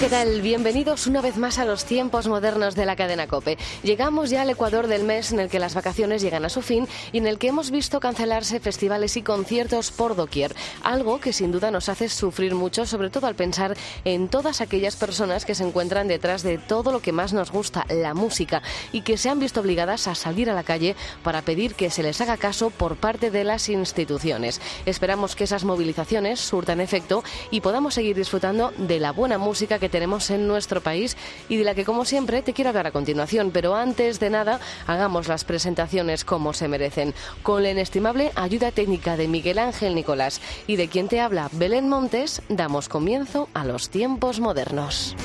¿Qué tal? Bienvenidos una vez más a los tiempos modernos de la cadena Cope. Llegamos ya al Ecuador del mes en el que las vacaciones llegan a su fin y en el que hemos visto cancelarse festivales y conciertos por doquier, algo que sin duda nos hace sufrir mucho, sobre todo al pensar en todas aquellas personas que se encuentran detrás de todo lo que más nos gusta, la música, y que se han visto obligadas a salir a la calle para pedir que se les haga caso por parte de las instituciones. Esperamos que esas movilizaciones surtan efecto y podamos seguir disfrutando de la buena música que tenemos en nuestro país y de la que, como siempre, te quiero hablar a continuación. Pero antes de nada, hagamos las presentaciones como se merecen, con la inestimable ayuda técnica de Miguel Ángel Nicolás y de quien te habla Belén Montes, damos comienzo a los tiempos modernos.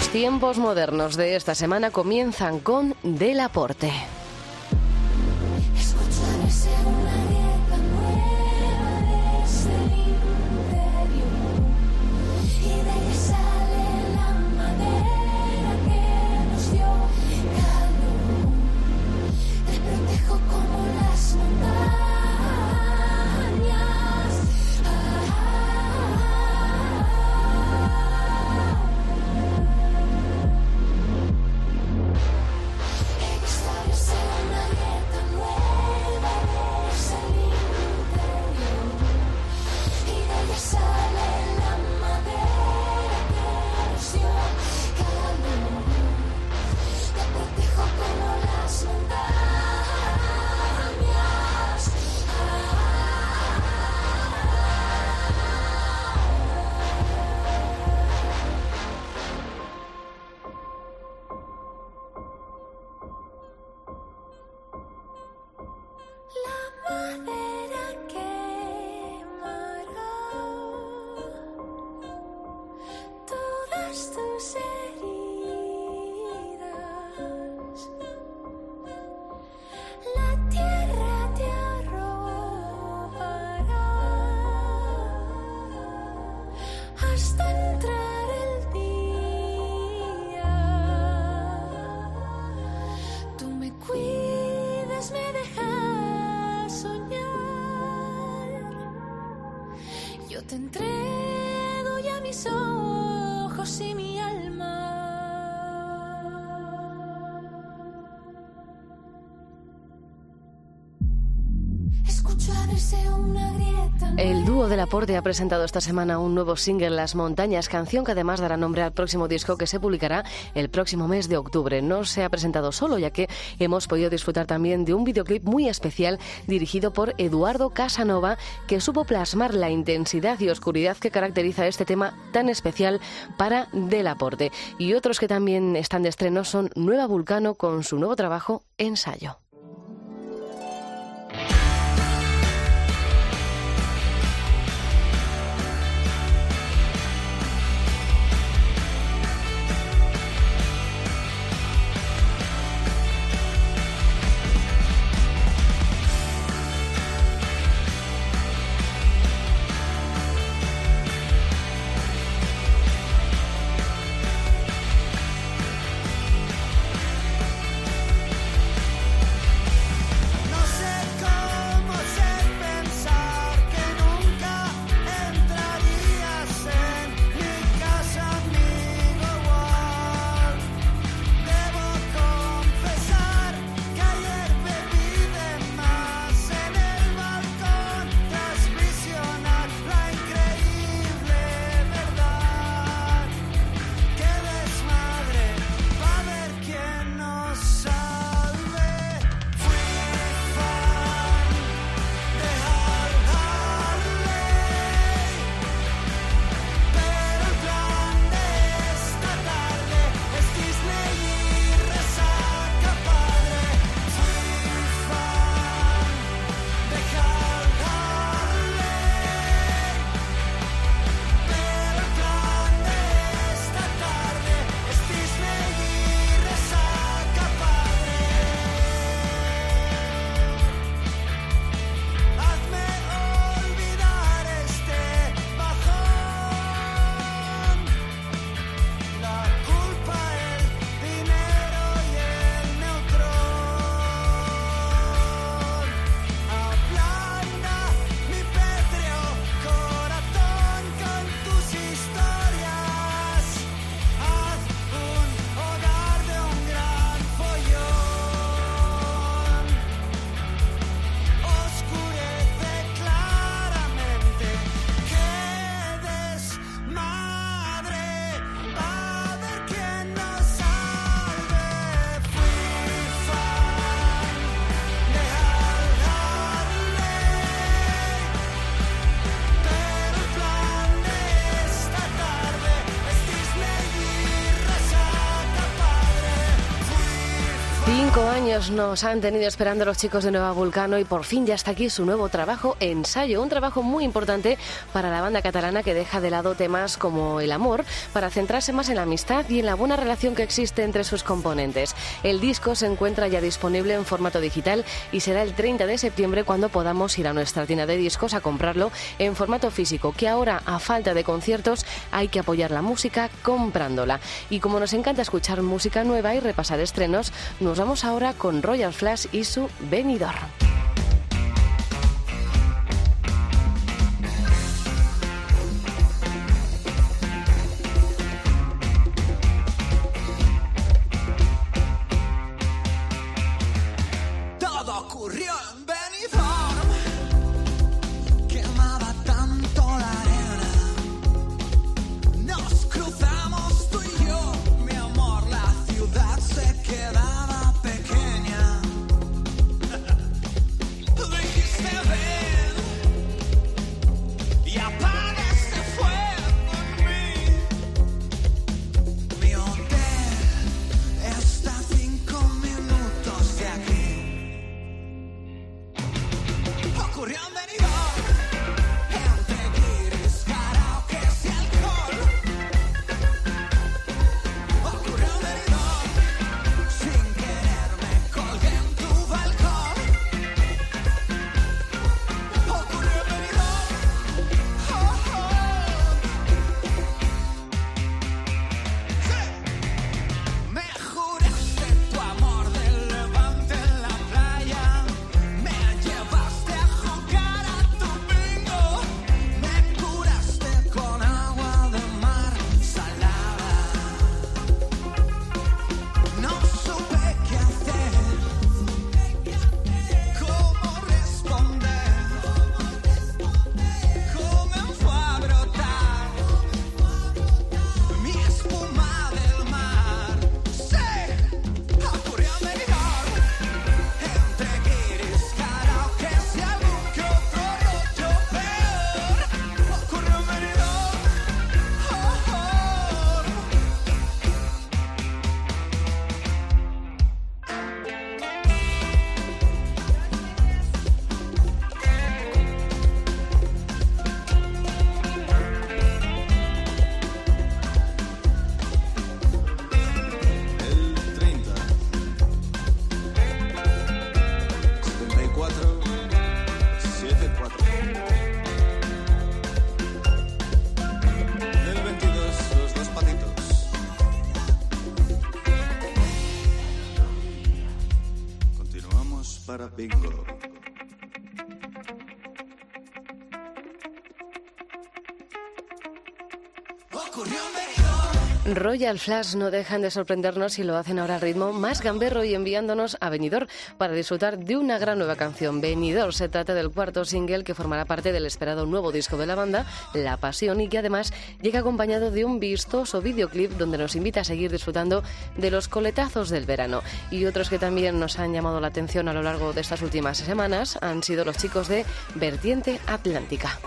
Los tiempos modernos de esta semana comienzan con Del Aporte. Te entrego ya mis ojos y mi El dúo del aporte ha presentado esta semana un nuevo single, Las Montañas, canción que además dará nombre al próximo disco que se publicará el próximo mes de octubre. No se ha presentado solo, ya que hemos podido disfrutar también de un videoclip muy especial dirigido por Eduardo Casanova, que supo plasmar la intensidad y oscuridad que caracteriza este tema tan especial para Del Aporte. Y otros que también están de estreno son Nueva Vulcano con su nuevo trabajo, Ensayo. Cinco años nos han tenido esperando los chicos de Nueva Vulcano y por fin ya está aquí su nuevo trabajo, Ensayo, un trabajo muy importante para la banda catalana que deja de lado temas como el amor para centrarse más en la amistad y en la buena relación que existe entre sus componentes. El disco se encuentra ya disponible en formato digital y será el 30 de septiembre cuando podamos ir a nuestra tienda de discos a comprarlo en formato físico, que ahora a falta de conciertos hay que apoyar la música comprándola. Y como nos encanta escuchar música nueva y repasar estrenos, nos vamos ahora con Royal Flash y su Venidor. Royal Flash no dejan de sorprendernos y lo hacen ahora al ritmo más gamberro y enviándonos a Benidorm para disfrutar de una gran nueva canción. Benidorm se trata del cuarto single que formará parte del esperado nuevo disco de la banda, La Pasión, y que además llega acompañado de un vistoso videoclip donde nos invita a seguir disfrutando de los coletazos del verano. Y otros que también nos han llamado la atención a lo largo de estas últimas semanas han sido los chicos de Vertiente Atlántica.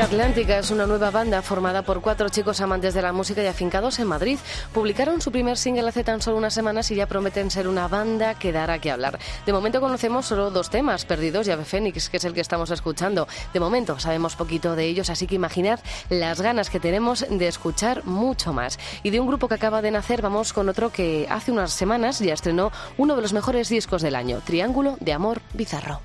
Atlántica es una nueva banda formada por cuatro chicos amantes de la música y afincados en Madrid. Publicaron su primer single hace tan solo unas semanas y ya prometen ser una banda que dará que hablar. De momento conocemos solo dos temas, Perdidos y Ave Fénix, que es el que estamos escuchando. De momento sabemos poquito de ellos, así que imaginad las ganas que tenemos de escuchar mucho más. Y de un grupo que acaba de nacer, vamos con otro que hace unas semanas ya estrenó uno de los mejores discos del año, Triángulo de Amor Bizarro.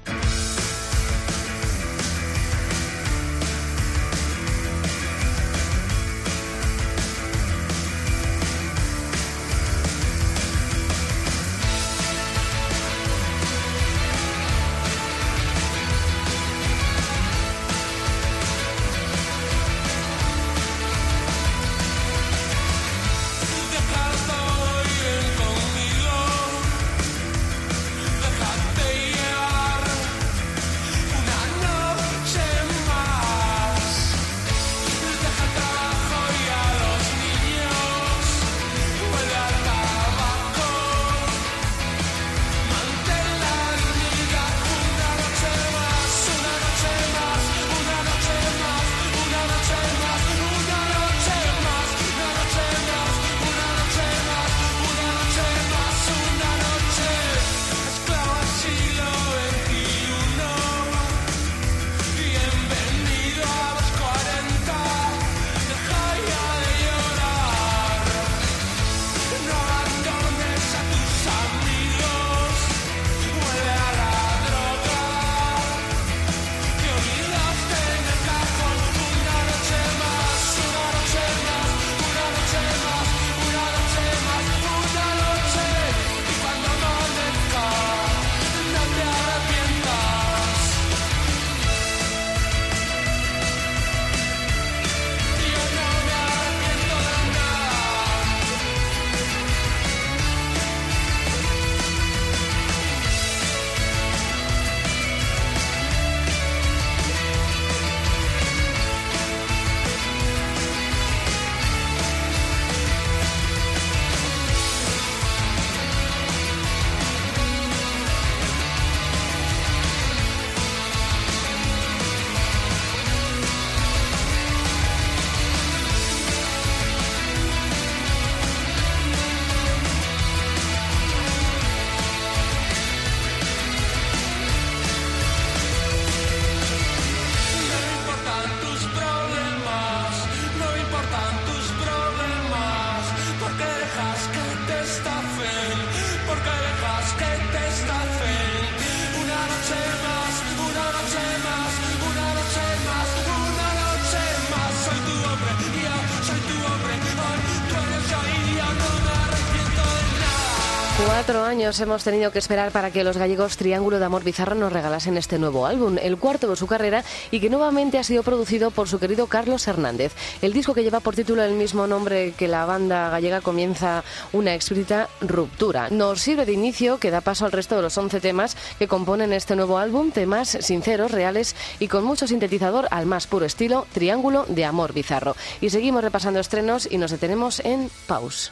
Hemos tenido que esperar para que los gallegos Triángulo de Amor Bizarro nos regalasen este nuevo álbum, el cuarto de su carrera y que nuevamente ha sido producido por su querido Carlos Hernández. El disco que lleva por título el mismo nombre que la banda gallega comienza una explícita ruptura. Nos sirve de inicio que da paso al resto de los 11 temas que componen este nuevo álbum, temas sinceros, reales y con mucho sintetizador al más puro estilo Triángulo de Amor Bizarro. Y seguimos repasando estrenos y nos detenemos en Pause.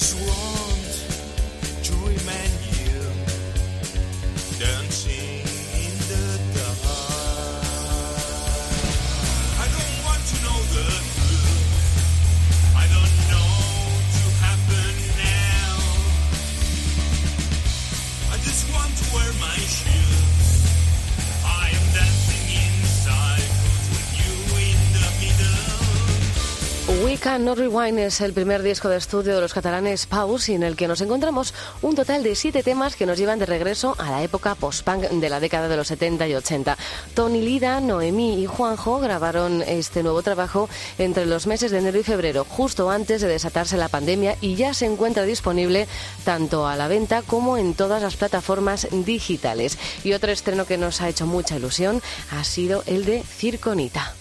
just want to remind you, dancing. Can Not Rewind es el primer disco de estudio de los catalanes Pause y en el que nos encontramos un total de siete temas que nos llevan de regreso a la época post-punk de la década de los 70 y 80. Tony Lida, Noemí y Juanjo grabaron este nuevo trabajo entre los meses de enero y febrero, justo antes de desatarse la pandemia y ya se encuentra disponible tanto a la venta como en todas las plataformas digitales. Y otro estreno que nos ha hecho mucha ilusión ha sido el de Circonita.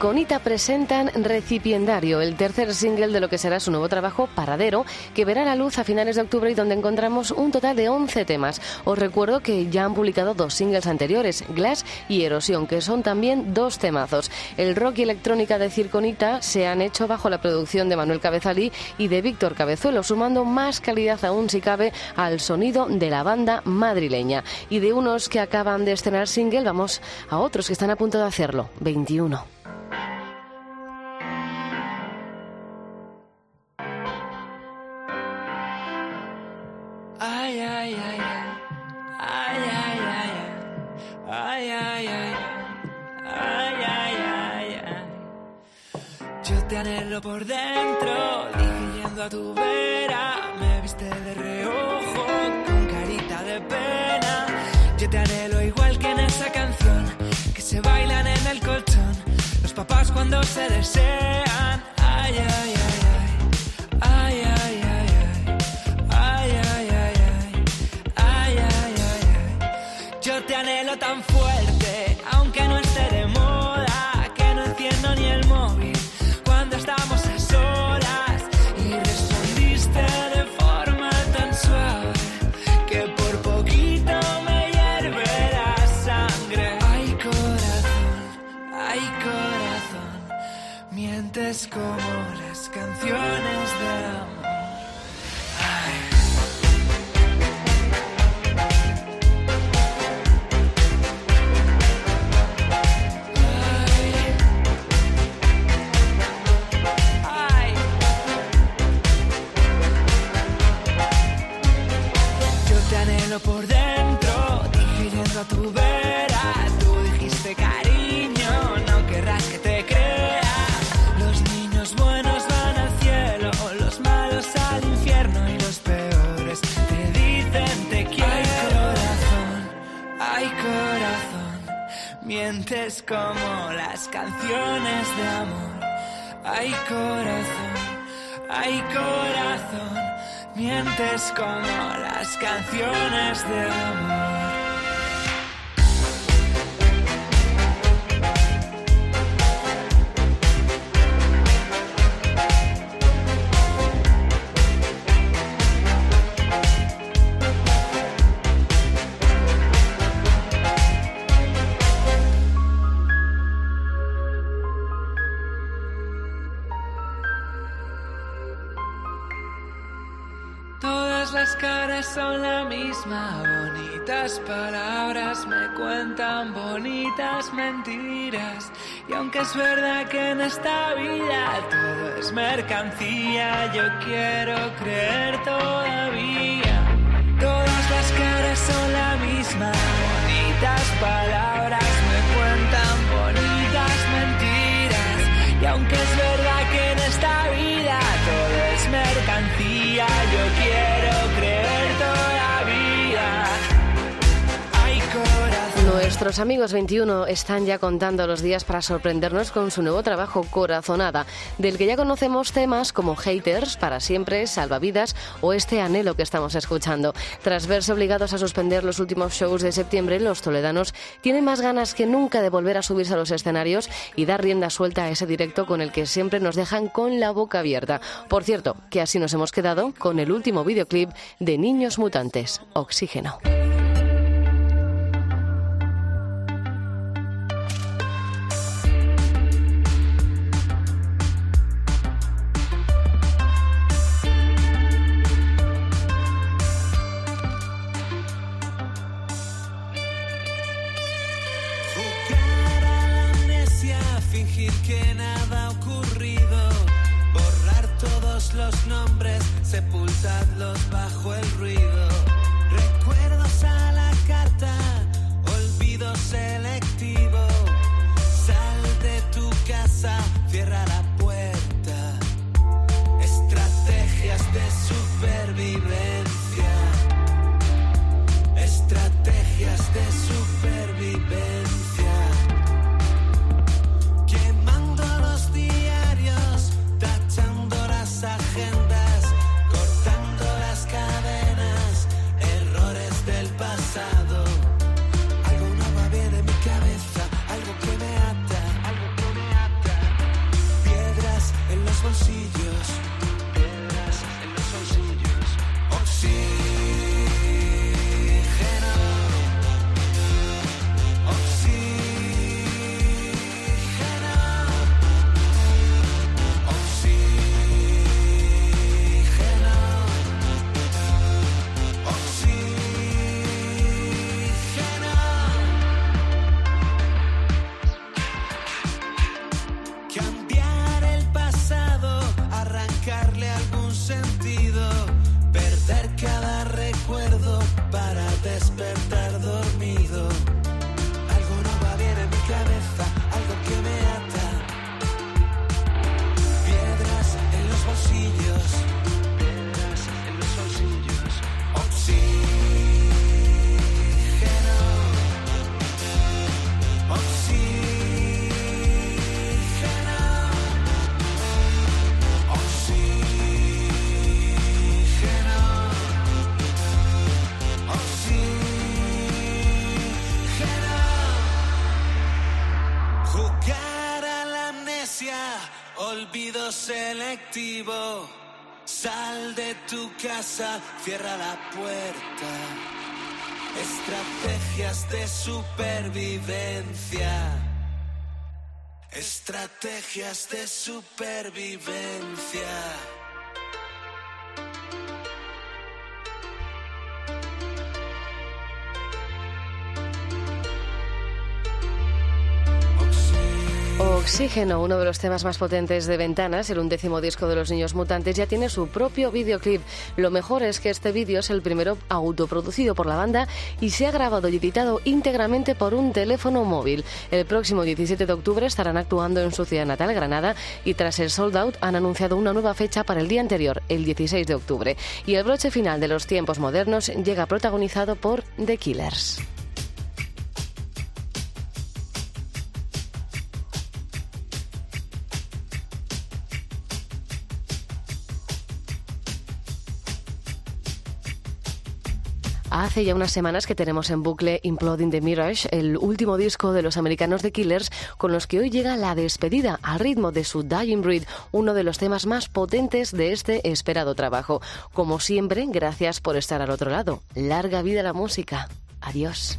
Irconita presentan Recipiendario, el tercer single de lo que será su nuevo trabajo Paradero, que verá la luz a finales de octubre y donde encontramos un total de 11 temas. Os recuerdo que ya han publicado dos singles anteriores, Glass y Erosión, que son también dos temazos. El rock y electrónica de Circonita se han hecho bajo la producción de Manuel Cabezalí y de Víctor Cabezuelo, sumando más calidad aún si cabe al sonido de la banda madrileña. Y de unos que acaban de estrenar single, vamos a otros que están a punto de hacerlo, 21. Por dentro, dije yendo a tu vera, me viste de reojo, con carita de pena. Yo te anhelo igual que en esa canción, que se bailan en el colchón, los papás cuando se desean. Ay, ay. Ay, por dentro, dije yendo a tu vera. Tú dijiste cariño, no querrás que te crea. Los niños buenos van al cielo, los malos al infierno y los peores te dicen te quiero. Ay, corazón, ay, corazón, mientes como las canciones de amor. Ay, corazón, ay, corazón, mientes como las canciones de amor. Bonitas palabras me cuentan bonitas mentiras. Y aunque es verdad que en esta vida todo es mercancía, yo quiero creer todavía. Todas las caras son la misma, bonitas palabras Nuestros amigos 21 están ya contando los días para sorprendernos con su nuevo trabajo Corazonada, del que ya conocemos temas como Haters, Para Siempre, Salvavidas o este anhelo que estamos escuchando. Tras verse obligados a suspender los últimos shows de septiembre, los toledanos tienen más ganas que nunca de volver a subirse a los escenarios y dar rienda suelta a ese directo con el que siempre nos dejan con la boca abierta. Por cierto, que así nos hemos quedado con el último videoclip de Niños Mutantes, Oxígeno. Sal de tu casa, cierra la puerta. Estrategias de supervivencia. Estrategias de supervivencia. Oxígeno, uno de los temas más potentes de Ventanas, el undécimo disco de los Niños Mutantes, ya tiene su propio videoclip. Lo mejor es que este vídeo es el primero autoproducido por la banda y se ha grabado y editado íntegramente por un teléfono móvil. El próximo 17 de octubre estarán actuando en su ciudad natal, Granada, y tras el sold out han anunciado una nueva fecha para el día anterior, el 16 de octubre. Y el broche final de los tiempos modernos llega protagonizado por The Killers. Hace ya unas semanas que tenemos en bucle Imploding the Mirage, el último disco de los americanos de Killers, con los que hoy llega la despedida al ritmo de su Dying Breed, uno de los temas más potentes de este esperado trabajo. Como siempre, gracias por estar al otro lado. Larga vida la música. Adiós.